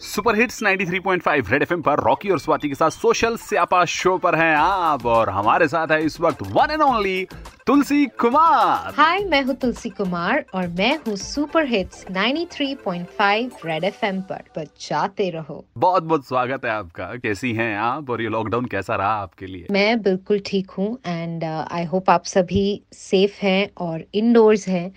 Super hits 93.5 red FM पर Rocky और स्वाति के साथ सोशल स्यापा शो पर हैं आप और हमारे साथ है इस वक्त one and only Tulsi Kumar. Hi मैं हूँ तुलसी कुमार और मैं हूँ सुपर हिट्स 93.5 रेड एफएम पर। बचाते रहो। बहुत बहुत स्वागत है आपका। कैसी हैं आप और ये लॉकडाउन कैसा रहा आपके लिए? मैं बिल्कुल ठीक हूँ एंड आई होप आप सभी सेफ़ हैं और इंडोर्स हैं।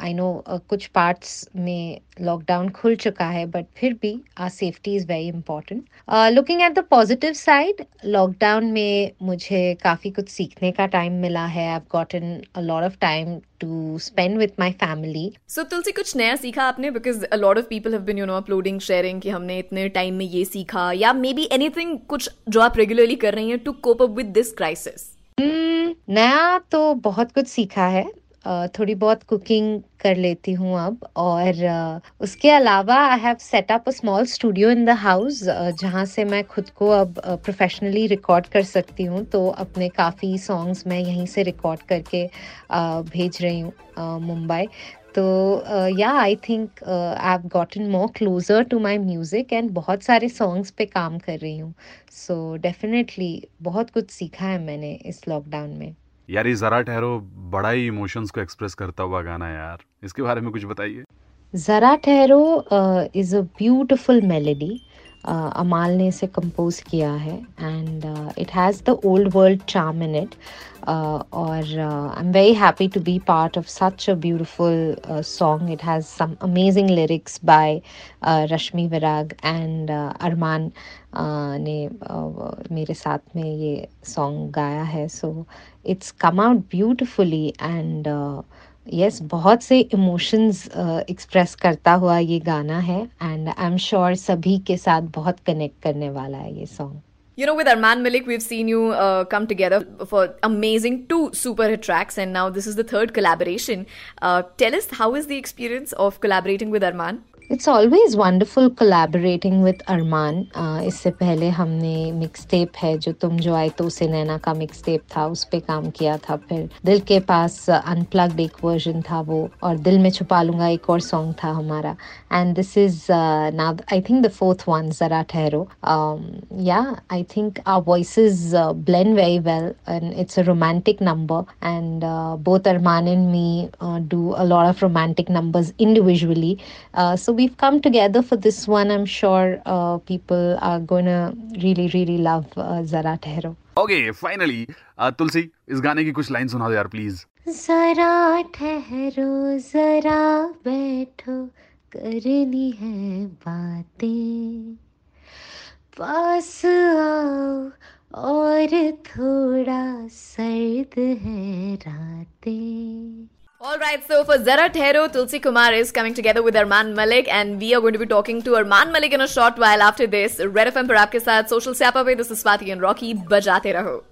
आई नो कुछ पार्ट्स में लॉकडाउन खुल चुका है बट फिर भी our safety is very important looking at the positive side lockdown में मुझे काफ़ी कुछ सीखने का टाइम मिला है. I gotten a lot of time to spend with my family so Tulsi कुछ नया सीखा आपने? Because a lot of people have been you know uploading sharing कि हमने इतने टाइम में ये सीखा या मे बी एनीथिंग कुछ जो आप रेगुलरली कर रही हैं to cope up with this crisis नया तो बहुत कुछ सीखा है थोड़ी बहुत कुकिंग कर लेती हूँ अब और उसके अलावा I have set up a small studio in the house जहाँ से मैं खुद को अब प्रोफेशनली रिकॉर्ड कर सकती हूँ तो अपने काफ़ी सॉन्ग्स मैं यहीं से रिकॉर्ड करके भेज रही हूँ मुंबई। तो yeah I think I have gotten more closer to my music and बहुत सारे सॉन्ग्स पे काम कर रही हूँ। सो डेफिनेटली बहुत कुछ सीखा है मैंने इस लॉकडाउन में। यार ये जरा ठहरो, बड़ा ही इमोशंस को एक्सप्रेस करता हुआ गाना यार। इसके बारे में कुछ बताइए। जरा ठहरो इज़ अ ब्यूटिफुल मेलेडी अमाल ने इसे कंपोज किया है and it has the old world charm in it और I am very happy to be part of such a beautiful song it has some amazing lyrics by Rashmi Virag and Armaan ने मेरे साथ में ये song गाया है. So it's come out beautifully and yes बहुत से इमोशंस एक्सप्रेस uh, करता हुआ ये गाना है एंड आई एम श्योर सभी के साथ बहुत कनेक्ट करने वाला है ये song You know, with Arman Malik, we've seen you uh, come together for amazing two super hit tracks, and now this is the third collaboration. Uh, tell us, how is the experience of collaborating with Arman? It's always wonderful collaborating with Armaan इससे पहले हमने mix tape है जो तुम जो आए तो उसे नैना का मिक्स टेप था उस पर काम किया था फिर। दिल के पास अनप्लग्ड एक वर्जन था वो और दिल में छुपा लूँगा एक और सॉन्ग था हमारा। And this is now I think the fourth one Zara Thehro yeah I think our voices blend very well and it's a romantic number and uh, both Arman and me uh, do a lot of romantic numbers individually. Uh, so we've come together for this one. I'm sure uh, people are going to really, really love uh, Zara Tehro. Okay, finally, uh, Tulsi, इस गाने की कुछ line सुना दो यार please जरा ठहरो जरा बैठो करनी है बातें पास आओ और थोड़ा सर्द है रातें All right, so for Zara Tehro, Tulsi Kumar is coming together with Arman Malik, and we are going to be talking to Arman Malik in a short while after this. Red FM पर आपके साथ social स्यापा पे this is Swati and Rocky बजाते रहो